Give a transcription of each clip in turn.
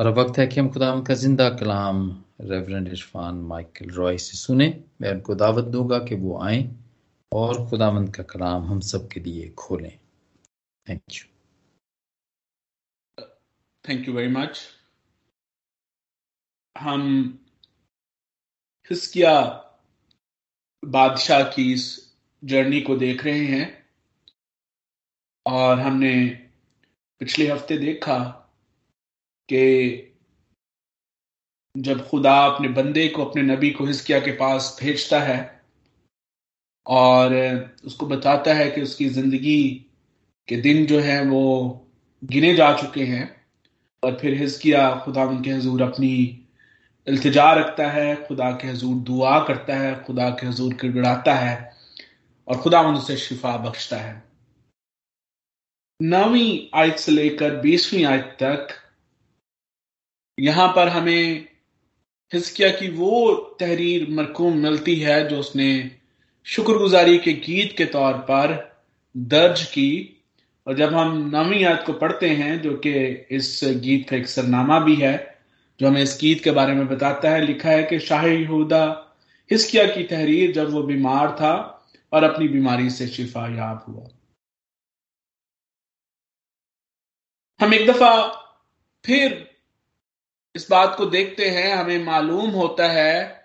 और अब वक्त है कि हम खुदा का ज़िंदा कलाम रेवरेंड इरफान माइकल रॉय से सुने। मैं उनको दावत दूँगा कि वो आए और खुदावंद का कलाम हम सब के लिए खोलें। Thank you thank you very much हम हिस्किया बादशाह की इस जर्नी को देख रहे हैं और हमने पिछले हफ़्ते देखा कि जब खुदा अपने बंदे को, अपने नबी को हिस्किया के पास भेजता है और उसको बताता है कि उसकी ज़िंदगी के दिन जो है वो गिने जा चुके हैं और फिर हिस्किया खुदा उनके हजूर अपनी इल्तजा रखता है, खुदा के हजूर दुआ करता है, खुदा के हजूर गिड़ाता है और खुदा उनसे शिफा बख्शता है। नौवीं आयत से लेकर बीसवीं आयत तक यहाँ पर हमें हिस्किया की वो तहरीर मरकूम मिलती है जो उसने शुक्रगुजारी के गीत के तौर पर दर्ज की। और जब हम नवी याद को पढ़ते हैं, जो कि इस गीत का एक सरनामा भी है, जो हमें इस गीत के बारे में बताता है, लिखा है कि शाह हिस्किया की तहरीर जब वो बीमार था और अपनी बीमारी से शिफा याब हुआ। हम एक दफ़ा फिर इस बात को देखते हैं, हमें मालूम होता है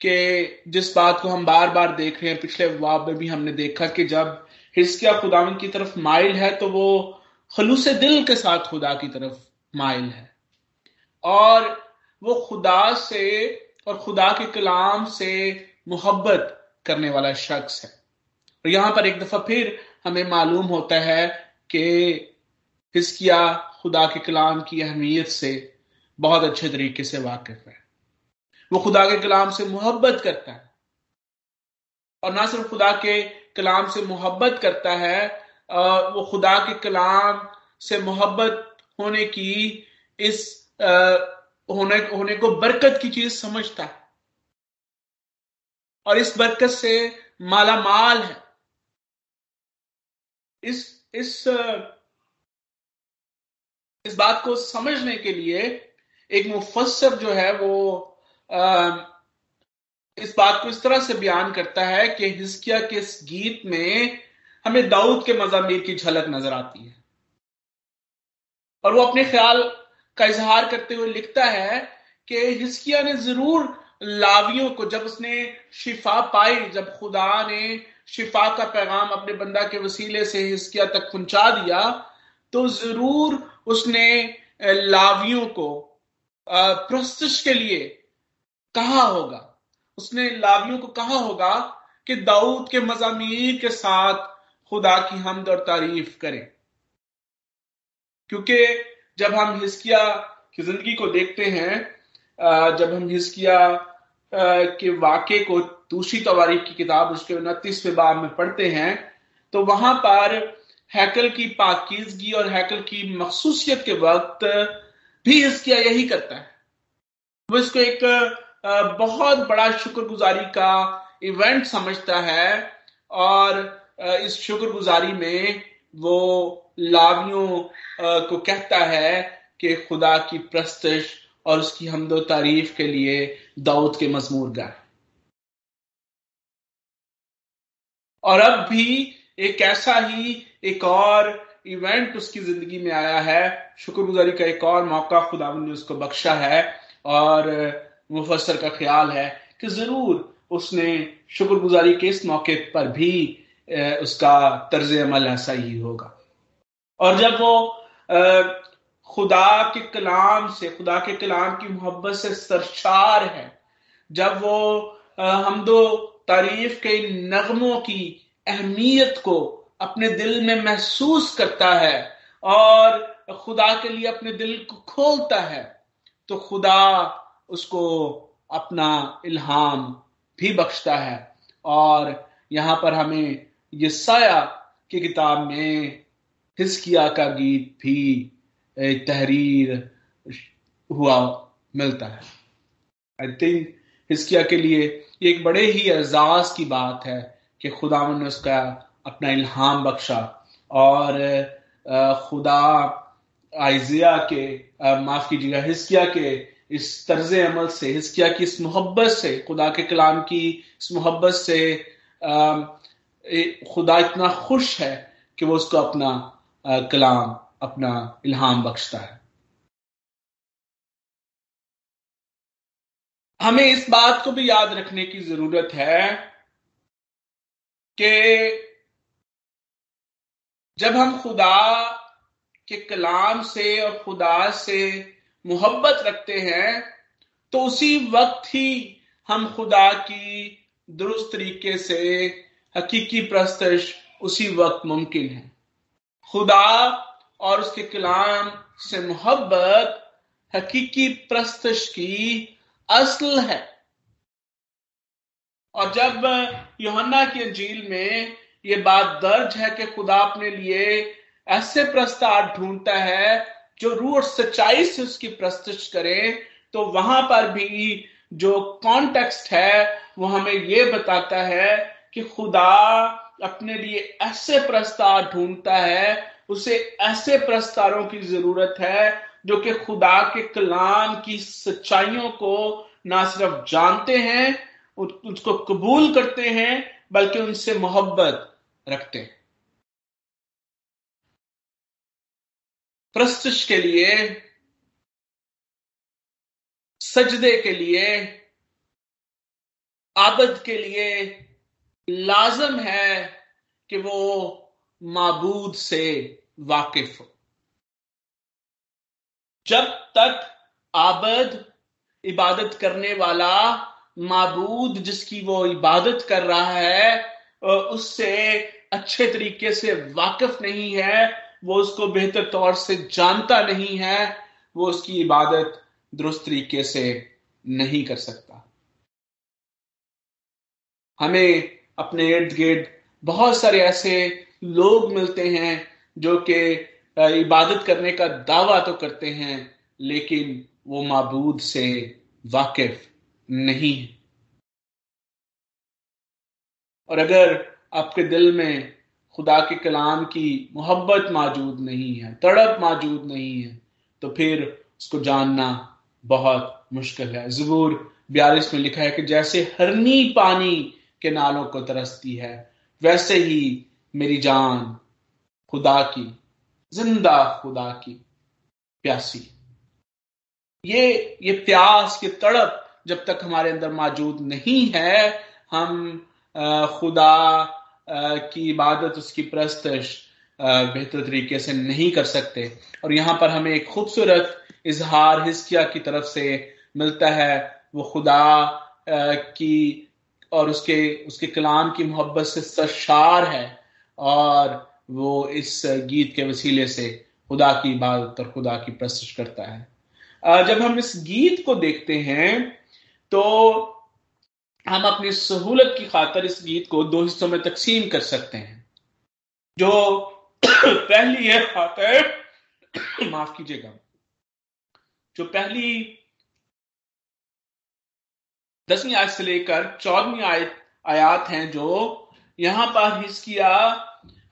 कि जिस बात को हम बार बार देख रहे हैं, पिछले वाब में भी हमने देखा कि जब हिस्किया खुदावन की तरफ़ माइल है तो वो खलूस दिल के साथ खुदा की तरफ़ माइल है। और वो खुदा से और खुदा के कलाम से मोहब्बत करने वाला शख्स है। और यहाँ पर एक दफ़ा फिर हमें मालूम होता है कि हिस्किया खुदा के कलाम की अहमियत से बहुत अच्छे तरीके से वाकिफ है। वो खुदा के कलाम से मोहब्बत करता है। और ना सिर्फ़ खुदा के कलाम से मोहब्बत करता है वो खुदा के कलाम से मोहब्बत होने की इस होने होने को बरकत की चीज़ समझता है। और इस बरकत से माला माल है। इस इस इस बात को समझने के लिए एक मुफसर जो है वो आ, इस बात को इस तरह से बयान करता है कि हिस्किया के इस गीत में हमें दाऊद के मजामीर की झलक नज़र आती है। और वो अपने ख्याल का इजहार करते हुए लिखता है कि हिस्किया ने ज़रूर लावियों को जब उसने शिफा पाई जब खुदा ने शिफा का पैगाम अपने बंदा के वसीले से हिस्किया तक पहुँचा दिया तो ज़रूर उसने लावियों को प्रस्तुष के लिए कहा होगा। उसने लावियों को कहा होगा कि दाऊद के मजामीर के साथ खुदा की हमद और तारीफ़ करें। क्योंकि जब हम हिस्किया की ज़िंदगी को देखते हैं जब हम हिस्किया के वाक्य को दूसरी तवारीख की किताब, उसके उनतीसवें बाब में पढ़ते हैं तो वहाँ पर हैकल की पाकिजगी और हैकल की मखसूसियत के वक्त भी हिस्किया यही करता है। वो इसको एक बहुत बड़ा शुक्रगुजारी का इवेंट समझता है और इस शुक्रगुजारी में वो लावियों को कहता है कि खुदा की प्रस्तश और उसकी हमदो तारीफ़ के लिए दाऊद के मजमूर गाए। और अब भी एक ऐसा ही एक और इवेंट उसकी ज़िंदगी में आया है। शुक्रगुजारी का एक और मौका खुदा ने उसको बख्शा है और मुफसर का ख्याल है कि ज़रूर उसने शुक्रगुजारी के इस मौके पर भी उसका तर्ज अमल ऐसा ही होगा। और जब वो खुदा के कलाम से, खुदा के कलाम की मोहब्बत से सरशार है, जब वो हम दो तारीफ़ के नगमों की अहमियत को अपने दिल में महसूस करता है और खुदा के लिए अपने दिल को खोलता है तो खुदा उसको अपना इल्हाम भी बख्शता है। और यहाँ पर हमें यसाया की किताब में हिस्किया का गीत भी तहरीर हुआ, मिलता है। आई थिंक हिस्किया के लिए एक बड़े ही एजाज की बात है कि खुदा ने उसका अपना इल्हाम बख्शा। और खुदा आइजिया के माफ़ कीजिएगा हिस्किया के इस तर्ज अमल से हिस्किया की इस मोहब्बत से, खुदा के कलाम की इस मोहब्बत से खुदा इतना खुश है कि वो उसको अपना कलाम, अपना इल्हाम बख्शता है। हमें इस बात को भी याद रखने की ज़रूरत है कि जब हम खुदा के कलाम से और खुदा से मोहब्बत रखते हैं तो उसी वक्त ही हम खुदा की दुरुस्त तरीके से, हकीकी प्रस्तश उसी वक्त मुमकिन है। खुदा और उसके कलाम से मोहब्बत, हकीकी प्रस्तश की असल है। और जब योहन्ना की अंजील में ये बात दर्ज है कि खुदा अपने लिए ऐसे प्रस्ताव ढूंढता है जो रूह और सच्चाई से उसकी प्रस्तुत करें तो वहाँ पर भी जो कॉन्टेक्स्ट है, वो हमें ये बताता है कि खुदा अपने लिए ऐसे प्रस्ताव ढूंढता है, उसे ऐसे प्रस्तारों की ज़रूरत है, जो कि खुदा के कलाम की सच्चाइयों को ना सिर्फ़ जानते हैं उसको कबूल करते हैं, बल्कि उनसे मोहब्बत रखते हैं। प्रस्तुष के लिए, सजदे के लिए, आबद के लिए लाजम है कि वो माबूद से वाकिफ हो। जब तक आबद इबादत करने वाला माबूद जिसकी वो इबादत कर रहा है उससे अच्छे तरीके से वाकिफ नहीं है, वो उसको बेहतर तौर से जानता नहीं है, वो उसकी इबादत दुरुस्त तरीके से नहीं कर सकता। हमें अपने इर्द गिर्द बहुत सारे ऐसे लोग मिलते हैं जो कि इबादत करने का दावा तो करते हैं, लेकिन वो मबूद से वाकिफ नहीं है। और अगर आपके दिल में खुदा के कलाम की मोहब्बत मौजूद नहीं है, तड़प मौजूद नहीं है तो फिर उसको जानना बहुत मुश्किल है। जबूर बयालीस में लिखा है कि जैसे हरनी पानी के नालों को तरसती है, वैसे ही मेरी जान खुदा की, ज़िंदा खुदा की प्यासी। ये ये प्यास, ये तड़प जब तक हमारे अंदर मौजूद नहीं है, हम खुदा की इबादत, उसकी प्रस्तश बेहतर तरीके से नहीं कर सकते। और यहाँ पर हमें एक खूबसूरत इजहार हिस्किया की तरफ़ से मिलता है। वो खुदा की और उसके उसके कलाम की मोहब्बत से सरशार है और वो इस गीत के वसीले से खुदा की इबादत और खुदा की प्रस्तुत करता है। जब हम इस गीत को देखते हैं तो हम अपनी सहूलत की खातर इस गीत को दो हिस्सों में तकसीम कर सकते हैं। जो पहली है खातर, माफ़ कीजिएगा। जो पहली दसवीं आयत से लेकर चौदहवीं आयत, आयात हैं जो यहाँ पर हिस्किया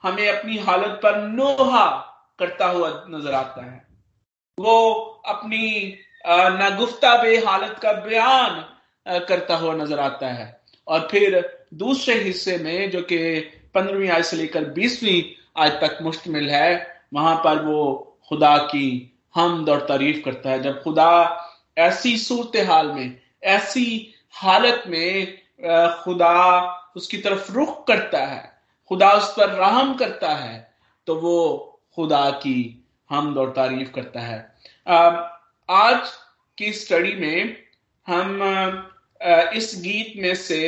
हमें अपनी हालत पर नोहा करता हुआ नज़र आता है। वो अपनी नागुफ्ता बे हालत का बयान करता हुआ नज़र आता है। और फिर दूसरे हिस्से में, जो कि पंद्रहवीं आय से लेकर बीसवीं आज तक मुश्तमिल है, वहाँ पर वो खुदा की हम और तारीफ़ करता है। जब खुदा ऐसी सूरत हाल में, ऐसी हालत में खुदा उसकी तरफ़ रुख करता है, खुदा उस पर रहम करता है तो वो खुदा की हम और तारीफ़ करता है। आज की स्टडी में हम इस गीत में से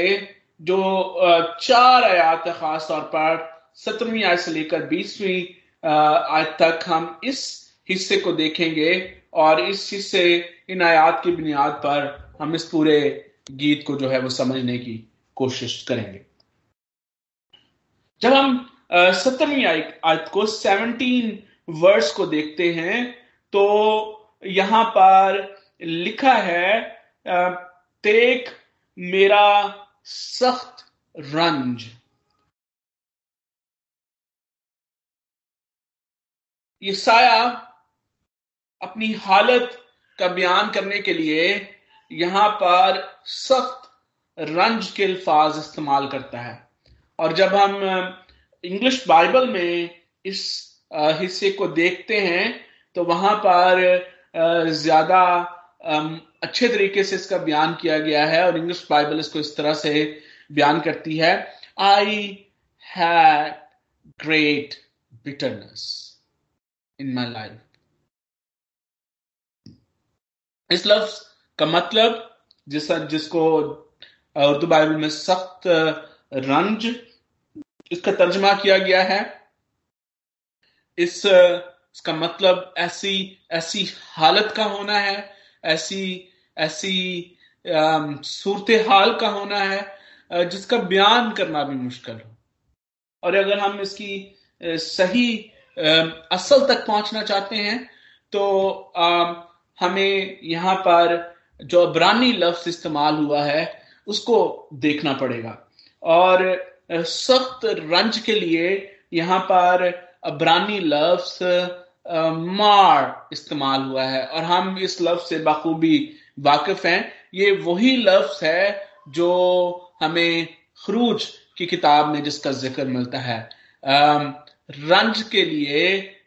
जो चार आयात खास तौर पर, सत्रहवीं आयत से लेकर बीसवीं आयत तक हम इस हिस्से को देखेंगे और इस हिस्से, इन आयात की बुनियाद पर हम इस पूरे गीत को जो है वो समझने की कोशिश करेंगे। जब हम सत्रहवीं आयत को सेवनटीन वर्ड्स को देखते हैं तो यहाँ पर लिखा है देख मेरा सख्त रंज। ये साया अपनी हालत का बयान करने के लिए यहाँ पर सख्त रंज के अल्फाज इस्तेमाल करता है। और जब हम इंग्लिश बाइबल में इस हिस्से को देखते हैं तो वहाँ पर ज़्यादा अच्छे तरीके से इसका बयान किया गया है और इंग्लिश बाइबल इसको इस तरह से बयान करती है I had great bitterness in my life इस लफ्ज का मतलब जिस, जिसको उर्दू बाइबल में सख्त रंज, इसका तर्जमा किया गया है। इस, इसका मतलब ऐसी ऐसी हालत का होना है ऐसी ऐसी सूरत हाल का होना है जिसका बयान करना भी मुश्किल हो। और अगर हम इसकी सही असल तक पहुँचना चाहते हैं तो हमें यहाँ पर जो अबरानी लफ्ज इस्तेमाल हुआ है, उसको देखना पड़ेगा। और सख्त रंज के लिए यहाँ पर अबरानी लफ्ज मार इस्तेमाल हुआ है। और हम इस लफ्ज से बखूबी वाकिफ हैं। ये वही लफ्ज है जो हमें खरूज की किताब में जिसका ज़िक्र मिलता है। रंज के लिए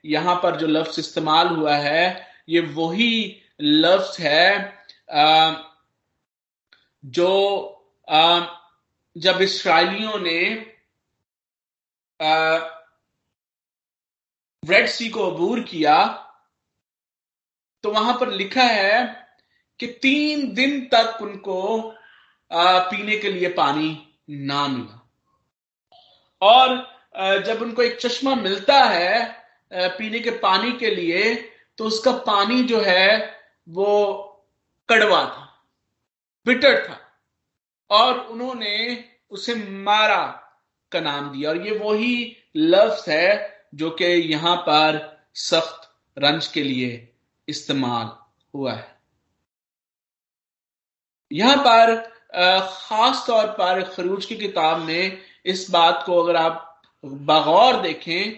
यहाँ पर जो लफ्ज इस्तेमाल हुआ है, ये वही लफ्ज है जो जब इसराइलियों ने रेड सी को अबूर किया तो वहाँ पर लिखा है कि तीन दिन तक उनको पीने के लिए पानी ना मिला। और जब उनको एक चश्मा मिलता है पीने के पानी के लिए तो उसका पानी जो है, वो कड़वा था बिटर था। और उन्होंने उसे मारा का नाम दिया। और ये वही लफ्ज है जो कि यहाँ पर सख्त रंज के लिए इस्तेमाल हुआ है। यहाँ पर खास तौर पर खरूज की किताब में इस बात को अगर आप बगौर देखें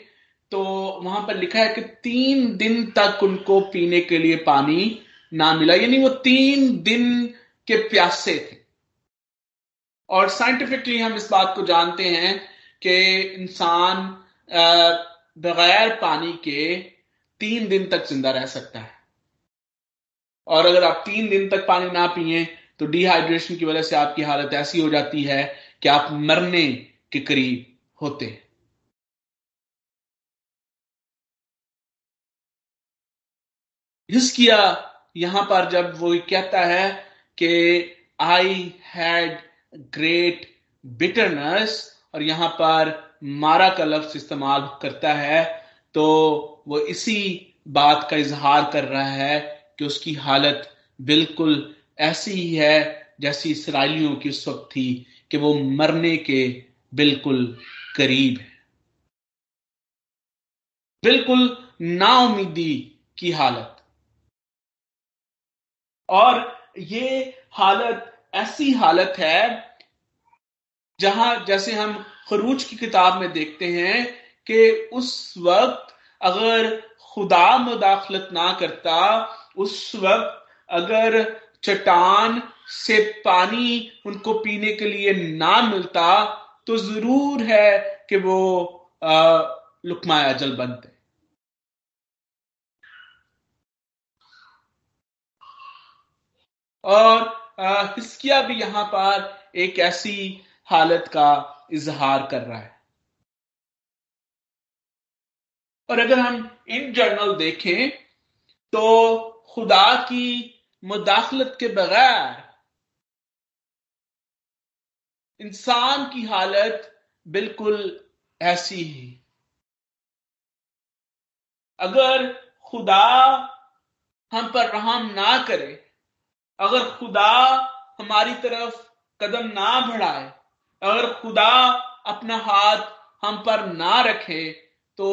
तो वहाँ पर लिखा है कि तीन दिन तक उनको पीने के लिए पानी ना मिला। यानी वो तीन दिन के प्यासे थे। और साइंटिफिकली हम इस बात को जानते हैं कि इंसान बगैर पानी के तीन दिन तक ज़िंदा रह सकता है। और अगर आप तीन दिन तक पानी ना पिए तो डिहाइड्रेशन की वजह से आपकी हालत ऐसी हो जाती है कि आप मरने के करीब होते हैं। हिस्किया यहाँ पर जब वो कहता है कि आई हैड ग्रेट बिटरनेस और यहाँ पर मारा का लफ्ज इस्तेमाल करता है तो वो इसी बात का इजहार कर रहा है कि उसकी हालत बिल्कुल ऐसी ही है जैसी इसराइलियों की उस वक्त थी कि वो मरने के बिल्कुल करीब है। बिल्कुल नाउमीदी की हालत। और ये हालत ऐसी हालत है जहाँ जैसे हम खरूज की किताब में देखते हैं कि उस वक्त अगर खुदा मुदाखलत ना करता, उस वक्त अगर चट्टान से पानी उनको पीने के लिए ना मिलता तो ज़रूर है कि वो लुकमाया जल बनते। और हिस्किया भी यहाँ पर एक ऐसी हालत का इजहार कर रहा है। और अगर हम इन जर्नल देखें तो खुदा की मुदाखलत के बगैर इंसान की हालत बिल्कुल ऐसी ही। अगर खुदा हम पर रहम ना करे, अगर खुदा हमारी तरफ़ कदम ना बढ़ाए अगर खुदा अपना हाथ हम पर ना रखे तो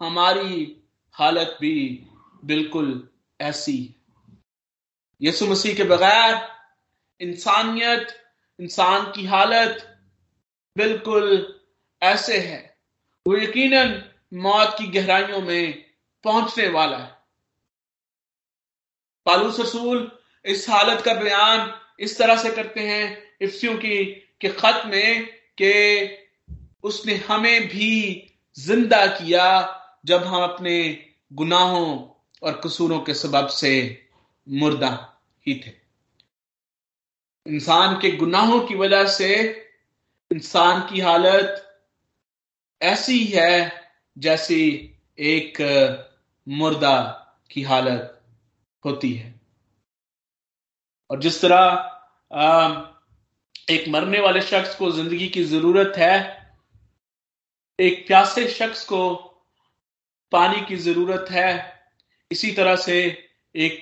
हमारी हालत भी बिल्कुल ऐसी यसु मसीह के बगैर इंसानियत, इंसान की हालत बिल्कुल ऐसे है। वो यकीनन मौत की गहराइयों में पहुँचने वाला है। पालूस रसूल इस हालत का बयान इस तरह से करते हैं, इफ्सियों की के खत में कि उसने हमें भी ज़िंदा किया जब हम अपने गुनाहों और कसूरों के सबब से मुर्दा ही थे। इंसान के गुनाहों की वजह से इंसान की हालत ऐसी है जैसी एक मुर्दा की हालत होती है। और जिस तरह एक मरने वाले शख्स को ज़िंदगी की ज़रूरत है, एक प्यासे शख्स को पानी की ज़रूरत है, इसी तरह से एक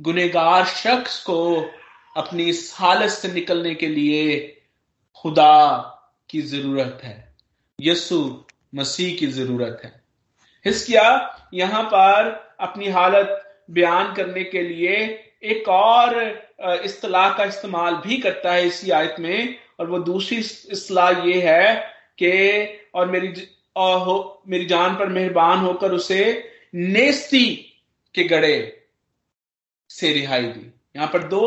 गुनेगार शख्स को अपनी इस हालत से निकलने के लिए खुदा की ज़रूरत है यसु मसीह की ज़रूरत है। हिस्किया यहाँ पर अपनी हालत बयान करने के लिए एक और इस्तलाह का इस्तेमाल भी करता है इसी आयत में, और वो दूसरी इस्तलाह ये है कि, और मेरी और हो, मेरी जान पर मेहरबान होकर उसे नेस्ती के गड़े से रिहाई दी। यहाँ पर दो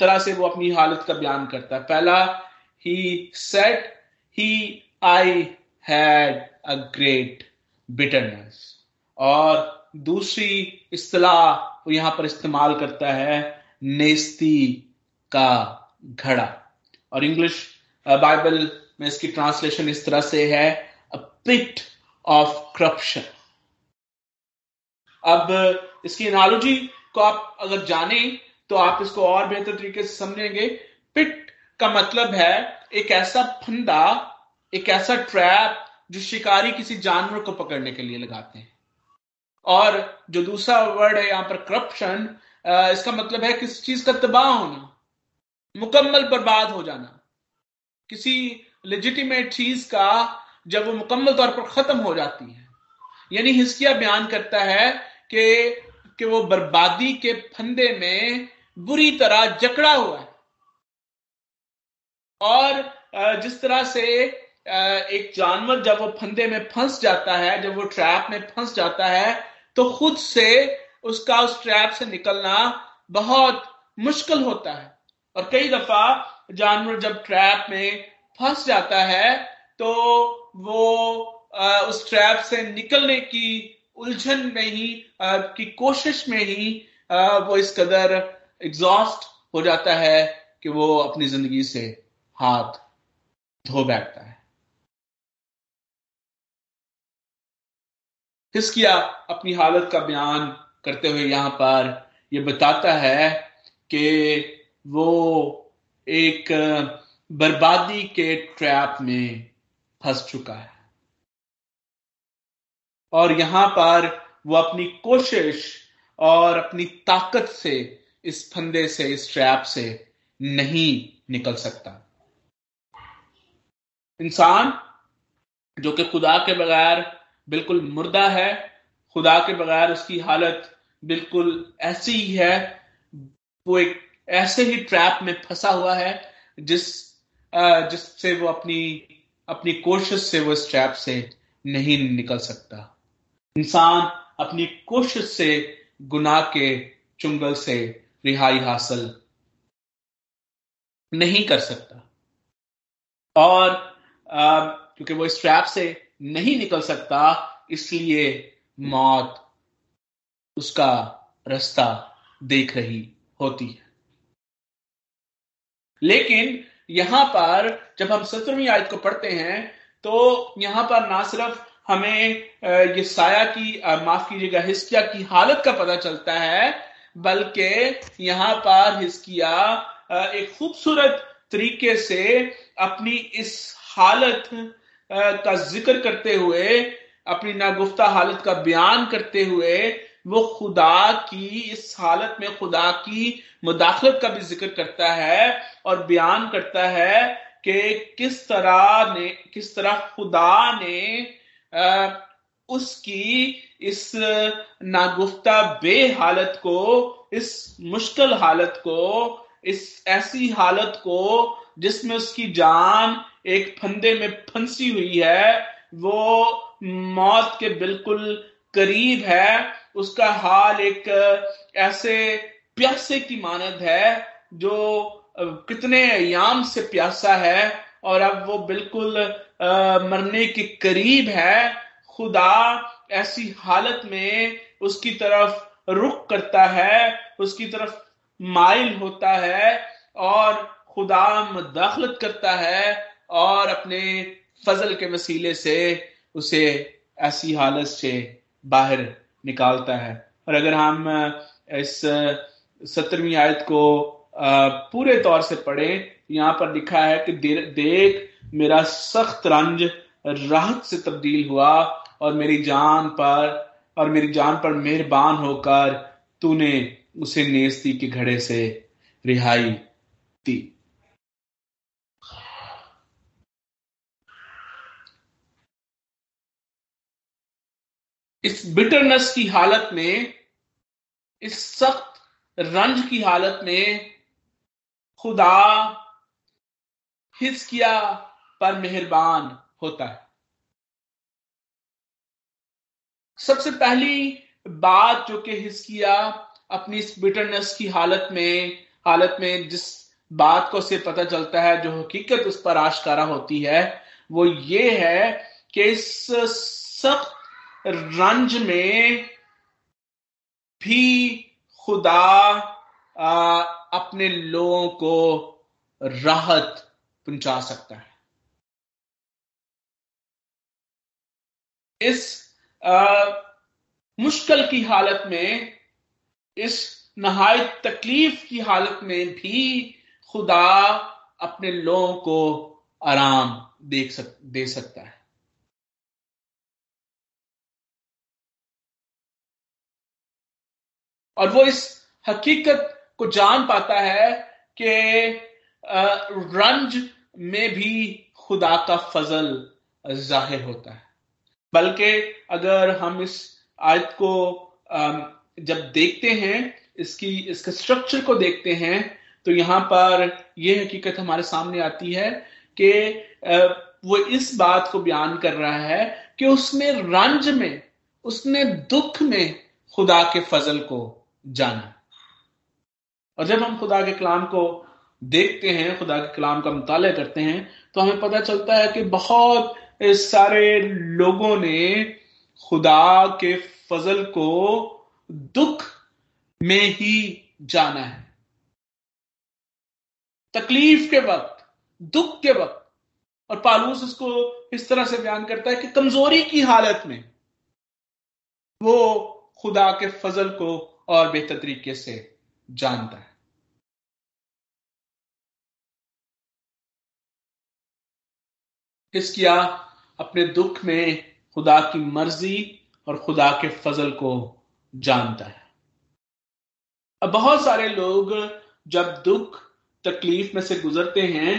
तरह से वो अपनी हालत का बयान करता है। पहला ही set he I had a great bitterness और दूसरी वो यहाँ पर इस्तेमाल करता है नेस्ती का घड़ा। और इंग्लिश बाइबल में इसकी ट्रांसलेशन इस तरह से है, अ पिट ऑफ़ करप्शन अब इसकी एनालॉजी को आप अगर जाने तो आप इसको और बेहतर तरीके से समझेंगे। पिट का मतलब है एक ऐसा फंदा, एक ऐसा ट्रैप जो शिकारी किसी जानवर को पकड़ने के लिए लगाते हैं। और जो दूसरा वर्ड है यहाँ पर करप्शन इसका मतलब है किसी चीज़ का तबाह होना, मुकम्मल बर्बाद हो जाना। किसी लेजिटिमेट चीज़ का जब वो मुकम्मल तौर पर खत्म हो जाती है। यानी हिस्किया बयान करता है कि कि वो बर्बादी के फंदे में बुरी तरह जकड़ा हुआ है। और जिस तरह से एक जानवर जब वो फंदे में फंस जाता है, जब वो ट्रैप में फंस जाता है तो खुद से उसका उस ट्रैप से निकलना बहुत मुश्किल होता है। और कई दफ़ा जानवर जब ट्रैप में फंस जाता है तो वो उस ट्रैप से निकलने की उलझन में ही की कोशिश में ही वो इस कदर एग्जॉस्ट हो जाता है कि वो अपनी ज़िंदगी से हाथ धो बैठता है। हिस्किया अपनी हालत का बयान करते हुए यहाँ पर यह बताता है कि वो एक बर्बादी के ट्रैप में फंस चुका है। और यहाँ पर वो अपनी कोशिश और अपनी ताकत से इस फंदे से, इस ट्रैप से नहीं निकल सकता। इंसान, जो कि खुदा के बगैर बिल्कुल मुर्दा है, खुदा के बगैर उसकी हालत बिल्कुल ऐसी ही है, वो एक ऐसे ही ट्रैप में फंसा हुआ है, जिस जिससे वो अपनी अपनी कोशिश से वो इस ट्रैप से नहीं निकल सकता। इंसान अपनी कोशिश से गुनाह के चुंगल से रिहाई हासिल नहीं कर सकता। और क्योंकि वो इस ट्रैप से नहीं निकल सकता, इसलिए मौत उसका रास्ता देख रही होती है। लेकिन यहाँ पर जब हम सत्रहवीं आयत को पढ़ते हैं तो यहाँ पर ना सिर्फ़ हमें ये साया की माफ़ कीजिएगा, हिस्किया की हालत का पता चलता है, बल्कि यहाँ पर हिस्किया एक खूबसूरत तरीके से अपनी इस हालत का ज़िक्र करते हुए अपनी नागुफ्ता हालत का बयान करते हुए वो खुदा की इस हालत में खुदा की मुदाखलत का भी ज़िक्र करता है और बयान करता है कि किस तरह ने किस तरह खुदा ने आ, उसकी इस नागुफ्ता बे हालत को इस मुश्किल हालत को इस ऐसी हालत को जिसमें उसकी जान एक फंदे में फंसी हुई है, वो मौत के बिल्कुल करीब है। उसका हाल एक ऐसे प्यासे की मानद है, जो कितने अयाम से प्यासा है, और अब वो बिल्कुल मरने के करीब है। खुदा ऐसी हालत में उसकी तरफ़ रुख करता है, उसकी तरफ़ माइल होता है, और खुदा मदाखलत करता है और अपने फजल के वसीले से उसे ऐसी हालत से बाहर निकालता है। और अगर हम इस सत्रहवीं आयत को पूरे तौर से पढ़ें, यहाँ पर लिखा है कि देख, मेरा सख्त रंज राहत से तब्दील हुआ और मेरी जान पर, और मेरी जान पर मेहरबान होकर तूने उसे नेस्ती के घड़े से रिहाई दी। इस बिटरनेस की हालत में, इस सख्त रंज की हालत में खुदा हिस्किया पर मेहरबान होता है। सबसे पहली बात जो कि हिस्किया अपनी इस बिटरनेस की हालत में हालत में जिस बात को से पता चलता है, जो हकीकत उस पर आशकारा होती है, वो ये है कि इस सख्त रंज में भी खुदा आ, अपने लोगों को राहत पहुँचा सकता है। इस आ, मुश्किल की हालत में इस नहायत तकलीफ़ की हालत में भी खुदा अपने लोगों को आराम देख सक दे सकता है। और वो इस हकीकत को जान पाता है कि रंज में भी खुदा का फजल ज़ाहिर होता है। बल्कि अगर हम इस आयत को जब देखते हैं, इसकी, इसके स्ट्रक्चर को देखते हैं तो यहाँ पर यह हकीकत हमारे सामने आती है कि वो इस बात को बयान कर रहा है कि उसने रंज में, उसने दुख में खुदा के फजल को जाना। और जब हम खुदा के कलाम को देखते हैं, खुदा के कलाम का मुताल करते हैं तो हमें पता चलता है कि बहुत सारे लोगों ने खुदा के फजल को दुख में ही जाना है। तकलीफ़ के वक्त, दुख के वक्त। और पालूस इसको इस तरह से बयान करता है कि कमज़ोरी की हालत में वो खुदा के फजल को और बेहतर तरीके से जानता है। किसकिया अपने दुख में खुदा की मर्ज़ी और खुदा के फजल को जानता है। अब बहुत सारे लोग जब दुख तकलीफ़ में से गुजरते हैं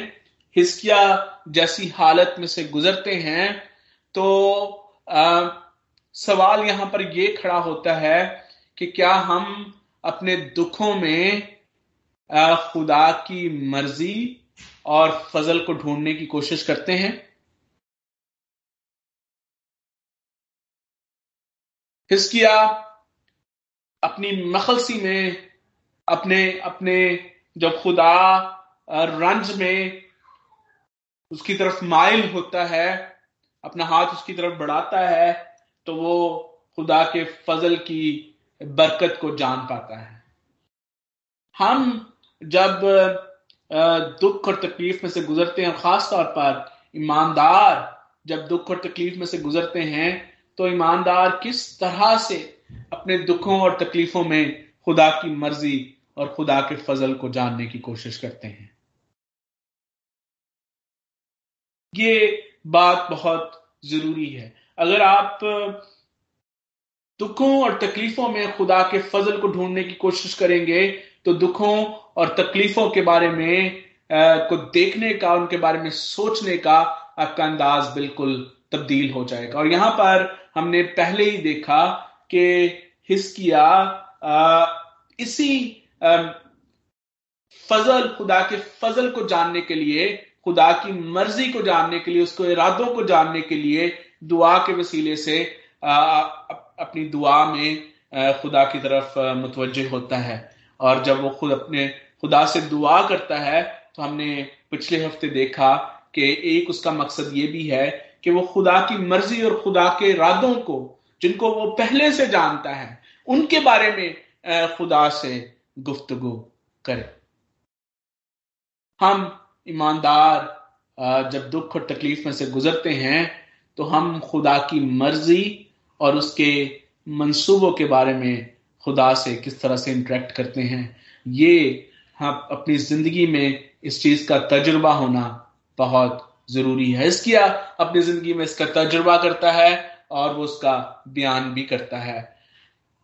हिस्किया जैसी हालत में से गुजरते हैं तो आ, सवाल यहाँ पर यह खड़ा होता है कि क्या हम अपने दुखों में खुदा की मर्ज़ी और फजल को ढूँढने की कोशिश करते हैं? हिस्किया अपनी मखलसी में, अपने अपने जब खुदा रंज में उसकी तरफ़ माइल होता है, अपना हाथ उसकी तरफ़ बढ़ाता है तो वो खुदा के फजल की बरकत को जान पाता है। हम जब दुख और तकलीफ़ में से गुजरते हैं खास तौर पर ईमानदार, जब दुख और तकलीफ़ में से गुजरते हैं तो ईमानदार किस तरह से अपने दुखों और तकलीफों में खुदा की मर्ज़ी और खुदा के फजल को जानने की कोशिश करते हैं। ये बात बहुत ज़रूरी है। अगर आप दुखों और तकलीफों में खुदा के फजल को ढूँढने की कोशिश करेंगे तो दुखों और तकलीफों के बारे में को देखने का उनके बारे में सोचने का आपका अंदाज बिल्कुल तब्दील हो जाएगा। और यहाँ पर हमने पहले ही देखा कि हिस्किया इसी फजल खुदा के फजल को जानने के लिए खुदा की मर्ज़ी को जानने के लिए उसको इरादों को जानने के लिए दुआ के वसीले से आ, अपनी दुआ में खुदा की तरफ़ मुतवजह होता है। और जब वो खुद अपने, खुदा से दुआ करता है तो हमने पिछले हफ़्ते देखा कि एक उसका मकसद ये भी है कि वो खुदा की मर्ज़ी और खुदा के इरादों को, जिनको वो पहले से जानता है, उनके बारे में खुदा से गुफ्तगु करे। हम ईमानदार जब दुख और तकलीफ़ में से गुजरते हैं तो हम खुदा की मर्ज़ी और उसके मंसूबों के बारे में खुदा से किस तरह से इंटरेक्ट करते हैं, ये हम अपनी ज़िंदगी में इस चीज़ का तजुर्बा होना बहुत ज़रूरी है। इसकिया अपनी ज़िंदगी में इसका तजुर्बा करता है और वो उसका बयान भी करता है।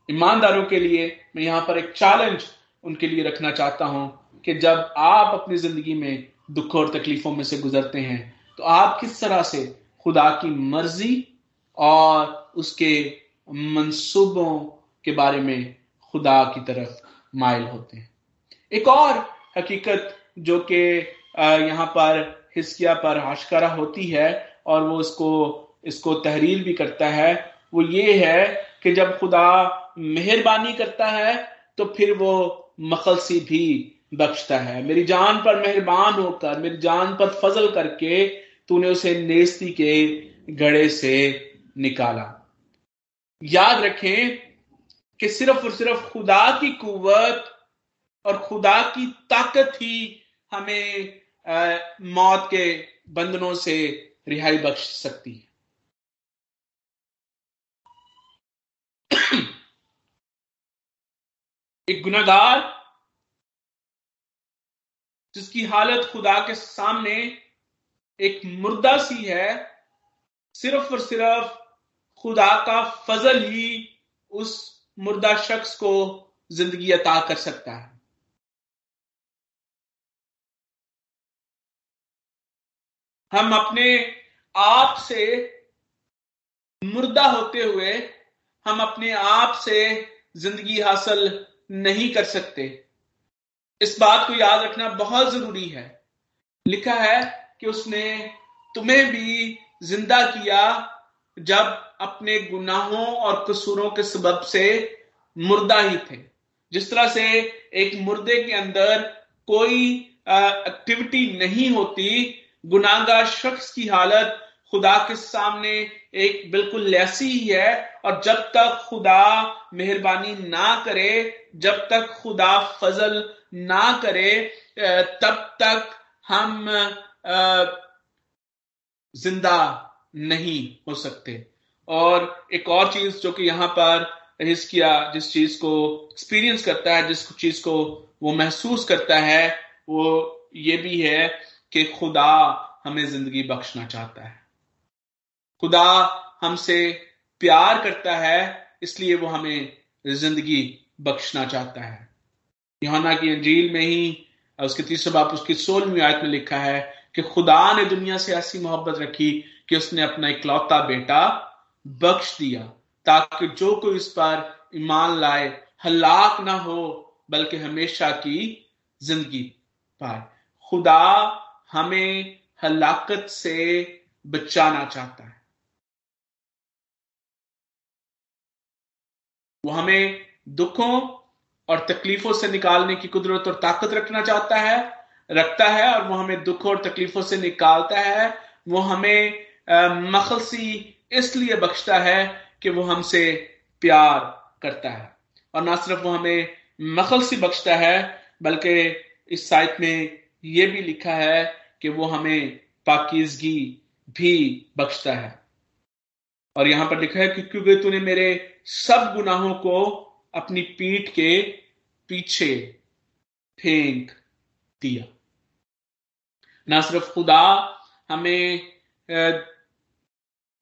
ईमानदारों के लिए मैं यहाँ पर एक चैलेंज उनके लिए रखना चाहता हूँ कि जब आप अपनी ज़िंदगी में दुख और तकलीफों में से गुजरते हैं तो आप किस तरह से खुदा की मर्ज़ी और उसके मंसूबों के बारे में खुदा की तरफ़ माइल होते हैं। एक और हकीकत जो कि यहाँ पर हिस्किया पर आशकारा होती है और वो इसको इसको तहरीर भी करता है, वो ये है कि जब खुदा मेहरबानी करता है तो फिर वो मखलसी भी बख्शता है। मेरी जान पर मेहरबान होकर, मेरी जान पर फजल करके तूने उसे नेस्ती के गड़े से निकाला। याद रखें कि सिर्फ़ और सिर्फ़ खुदा की कुवत और खुदा की ताकत ही हमें आ, मौत के बंधनों से रिहाई बख्श सकती है। एक गुनागार जिसकी हालत खुदा के सामने एक मुर्दा सी है सिर्फ़ और सिर्फ़ खुदा का फजल ही उस मुर्दा शख्स को ज़िंदगी अता कर सकता है। हम अपने आप से मुर्दा होते हुए हम अपने आप से ज़िंदगी हासिल नहीं कर सकते। इस बात को याद रखना बहुत ज़रूरी है। लिखा है कि उसने तुम्हें भी ज़िंदा किया जब अपने गुनाहों और कसूरों के सबब से मुर्दा ही थे। जिस तरह से एक मुर्दे के अंदर कोई एक्टिविटी नहीं होती गुनागा शख्स की हालत खुदा के सामने एक बिल्कुल लैसी ही है और जब तक खुदा मेहरबानी ना करे, जब तक खुदा फजल ना करे तब तक हम ज़िंदा नहीं हो सकते। और एक और चीज़ जो कि यहाँ पर हिस्किया जिस चीज़ को एक्सपीरियंस करता है, जिस चीज़ को वो महसूस करता है, वो ये भी है कि खुदा हमें ज़िंदगी बख्शना चाहता है। खुदा हमसे प्यार करता है, इसलिए वो हमें ज़िंदगी बख्शना चाहता है। यहाना की अंजील में ही, उसके तीसरे बाप उसकी सोलहवीं आयत में लिखा है कि खुदा ने दुनिया से ऐसी मोहब्बत रखी कि उसने अपना इकलौता बेटा बख्श दिया, ताकि जो कोई इस पर ईमान लाए, हलाक ना हो, बल्कि हमेशा की ज़िंदगी पाए। खुदा हमें हलाकत से बचाना चाहता है। वो हमें दुखों और तकलीफों से निकालने की कुदरत और ताकत रखना चाहता है, रखता है, और वो हमें दुखों और तकलीफों से निकालता है। वो हमें मखलसी इसलिए बख्शता है कि वो हमसे प्यार करता है। और ना सिर्फ़ वो हमें मखलसी बख्शता है, बल्कि इस साइट में ये भी लिखा है कि वो हमें पाकिजगी भी बख्शता है। और यहाँ पर लिखा है कि क्योंकि तूने मेरे सब गुनाहों को अपनी पीठ के पीछे फेंक दिया। ना सिर्फ़ खुदा हमें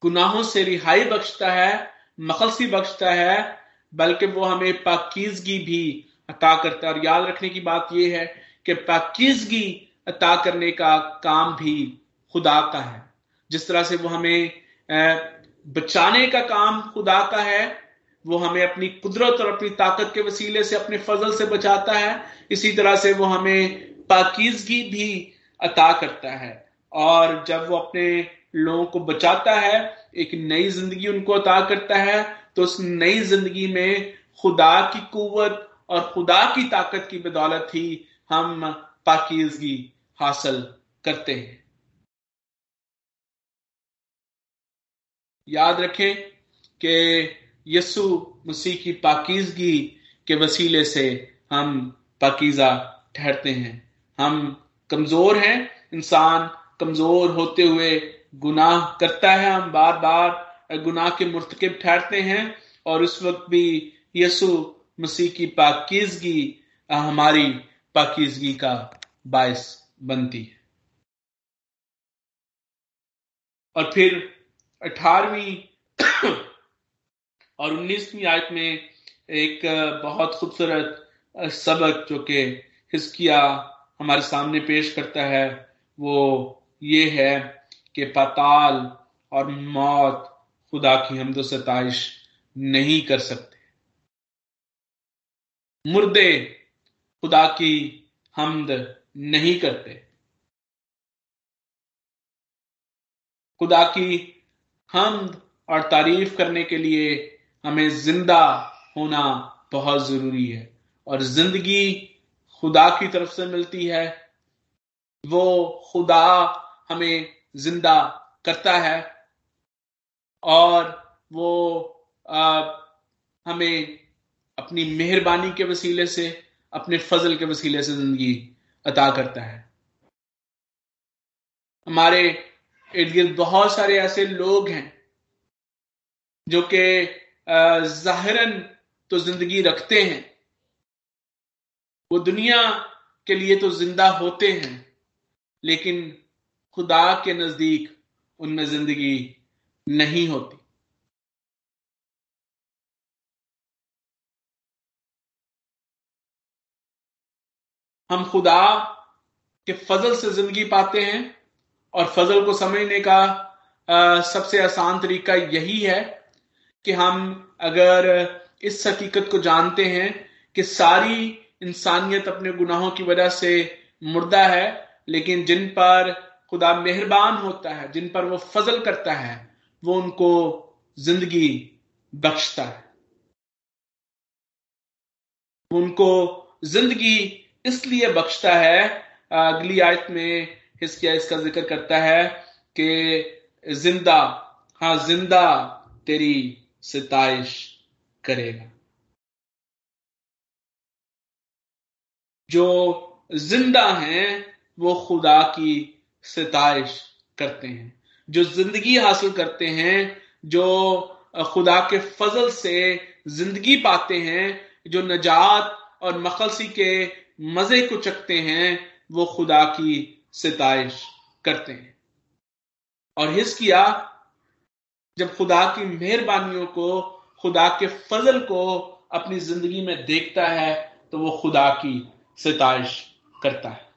गुनाहों से रिहाई बख्शता है, मखलसी बख्शता है, बल्कि वो हमें पाकिजगी भी अता करता है। और याद रखने की बात यह है कि पाकिजगी अता करने का काम भी खुदा का है। जिस तरह से वो हमें बचाने का काम खुदा का है, वो हमें अपनी कुदरत और अपनी ताकत के वसीले से, अपने फजल से बचाता है, इसी तरह से वो हमें पाकिजगी भी अता करता है। और जब वो अपने लोगों को बचाता है, एक नई ज़िंदगी उनको अता करता है तो उस नई ज़िंदगी में खुदा की कुवत और खुदा की ताकत की बदौलत ही हम पाकिजगी हासिल करते हैं। याद रखें कि यसु मसीह की पाकिजगी के वसीले से हम पाकिजा ठहरते हैं। हम कमज़ोर हैं, इंसान कमज़ोर होते हुए गुनाह करता है हम बार बार गुनाह के मुर्तकब ठहरते हैं और उस वक्त भी यसु मसीह की पाकिजगी हमारी पाकिजगी का बायस बनती है। और फिर अठारहवीं और उन्नीसवीं आयत में एक बहुत खूबसूरत सबक जो कि हिस्किया हमारे सामने पेश करता है, वो ये है कि पाताल और मौत खुदा की हमदो सताइश नहीं कर सकते। मुर्दे खुदा की हमद नहीं करते। खुदा की हमद और तारीफ़ करने के लिए हमें ज़िंदा होना बहुत ज़रूरी है और ज़िंदगी खुदा की तरफ़ से मिलती है। वो खुदा हमें ज़िंदा करता है और वो हमें अपनी मेहरबानी के वसीले से, अपने फजल के वसीले से ज़िंदगी अता करता है। हमारे इर्द गिर्द बहुत सारे ऐसे लोग हैं जो कि जाहिरन तो ज़िंदगी रखते हैं, वो दुनिया के लिए तो ज़िंदा होते हैं, लेकिन खुदा के नज़दीक उनमें ज़िंदगी नहीं होती। हम खुदा के फजल से ज़िंदगी पाते हैं और फजल को समझने का सबसे आसान तरीका यही है कि हम अगर इस हकीकत को जानते हैं कि सारी इंसानियत अपने गुनाहों की वजह से मुर्दा है, लेकिन जिन पर खुदा मेहरबान होता है, जिन पर वो फजल करता है, वो उनको ज़िंदगी बख्शता है। उनको ज़िंदगी इसलिए बख्शता है, अगली आयत में हिस्किया इसका ज़िक्र करता है कि ज़िंदा हाँ ज़िंदा तेरी सिताइश करेगा। जो ज़िंदा हैं, वो खुदा की सिताइश करते हैं, जो ज़िंदगी हासिल करते हैं, जो खुदा के फजल से ज़िंदगी पाते हैं, जो नजात और मखलसी के मज़े को चकते हैं, वो खुदा की सिताइश करते हैं। और हिस किया जब खुदा की मेहरबानियों को, खुदा के फजल को अपनी ज़िंदगी में देखता है तो वो खुदा की सिताइश करता है।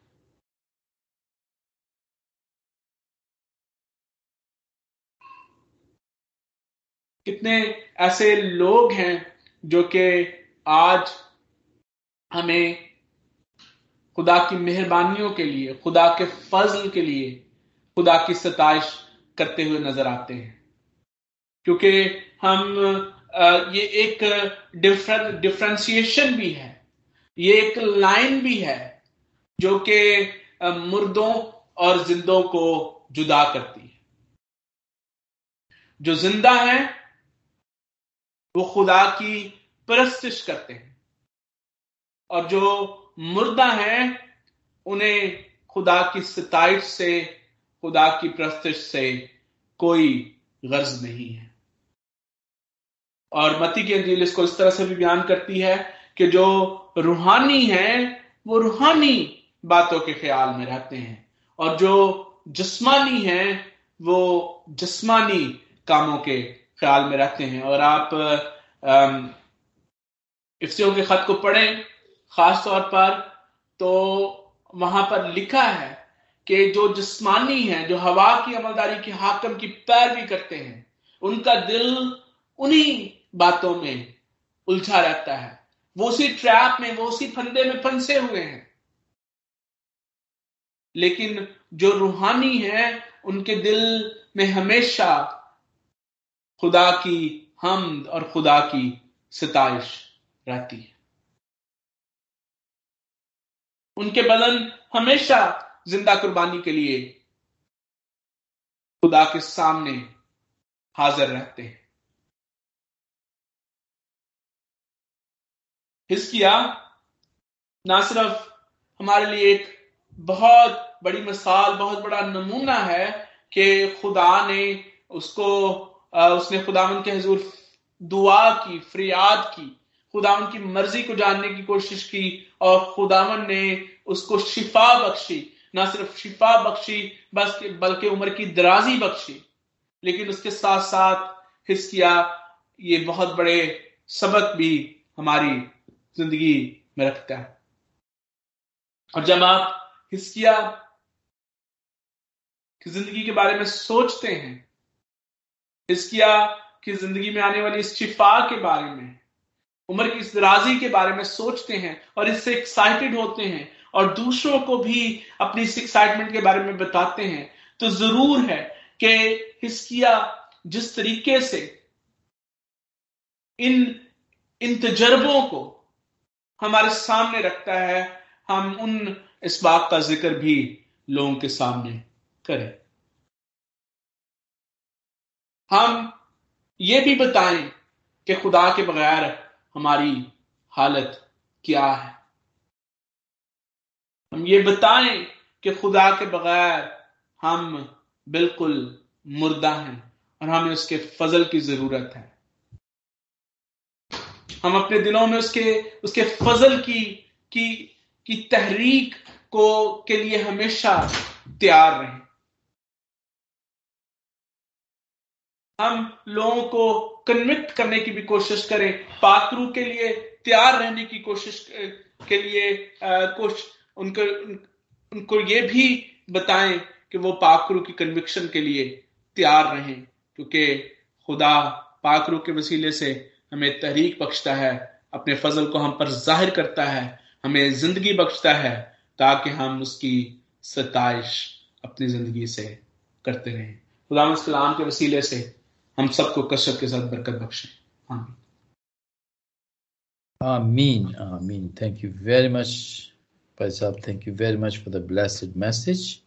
कितने ऐसे लोग हैं जो कि आज हमें खुदा की मेहरबानियों के लिए, खुदा के फजल के लिए, खुदा की सताइश करते हुए नज़र आते हैं। क्योंकि हम ये एक डिफरेंट डिफ्रेंसिएशन भी है। ये एक लाइन भी है जो कि मुर्दों और जिंदों को जुदा करती है। जो ज़िंदा है वो खुदा की परस्तिश करते हैं। और जो मुर्दा हैं, उन्हें खुदा की सताइश से, खुदा की प्रस्तिश से कोई गर्ज नहीं है। और मती की अंजील इसको इस तरह से भी बयान करती है कि जो रूहानी है, वो रूहानी बातों के ख्याल में रहते हैं। और जो जिस्मानी है, वो जिस्मानी कामों के ख्याल में रहते हैं। और आप इफ्सियों के खत को पढ़ें, खास तौर पर तो वहाँ पर लिखा है कि जो जिस्मानी है, जो हवा की अमलदारी के हाकम की पैरवी करते हैं, उनका दिल उन्हीं बातों में उलझा रहता है। वो उसी ट्रैप में, वो उसी फंदे में फंसे हुए हैं। लेकिन जो रूहानी है, उनके दिल में हमेशा खुदा की हमद और खुदा की सिताइश रहती है। उनके बदन हमेशा ज़िंदा कुर्बानी के लिए खुदा के सामने हाजिर रहते हैं। हिस्किया ना सिर्फ़ हमारे लिए एक बहुत बड़ी मिसाल, बहुत बड़ा नमूना है कि खुदा ने उसको उसने खुदावन के हजूर दुआ की, फरियाद की खुदावन की मर्ज़ी को जानने की कोशिश की और खुदावन ने उसको शिफा बख्शी। ना सिर्फ़ शिफा बख्शी बस बल्कि उम्र की दराजी बख्शी। लेकिन उसके साथ साथ हिस्किया ये बहुत बड़े सबक भी हमारी ज़िंदगी में रखता है। और जब आप हिस्किया ज़िंदगी के बारे में सोचते हैं हिस्किया की ज़िंदगी में आने वाली इस शिफा के बारे में उम्र की इस दराजी के बारे में सोचते हैं और इससे एक्साइटेड होते हैं और दूसरों को भी अपनी इस एक्साइटमेंट के बारे में बताते हैं तो ज़रूर है कि हिस्किया जिस तरीके से इन इन तजर्बों को हमारे सामने रखता है हम उन इस बात का ज़िक्र भी लोगों के सामने करें हम ये भी बताएँ कि खुदा के बगैर हमारी हालत क्या है। हम ये बताएँ कि खुदा के बगैर हम बिल्कुल मुर्दा हैं और हमें उसके फजल की ज़रूरत है। हम अपने दिलों में उसके उसके फजल की की की तहरीक को, के लिए हमेशा तैयार रहें। हम लोगों को कन्विक्ट करने की भी कोशिश करें पाकरू के लिए तैयार रहने की कोशिश के लिए कुछ उनको उनको ये भी बताएँ कि वो पाकरू की कन्विक्शन के लिए तैयार रहें, क्योंकि खुदा पाकरू के वसीले से हमें तहरीक बख्शता है, अपने फजल को हम पर ज़ाहिर करता है, हमें ज़िंदगी बख्शता है, ताकि हम उसकी सताइश अपनी ज़िंदगी से करते रहें। खुदा कलाम के वसीले से हम सबको कसरत के साथ बरकत बख्शे आमीन Amin. Amin. Thank you very much, Pai Thank you very much for the blessed message.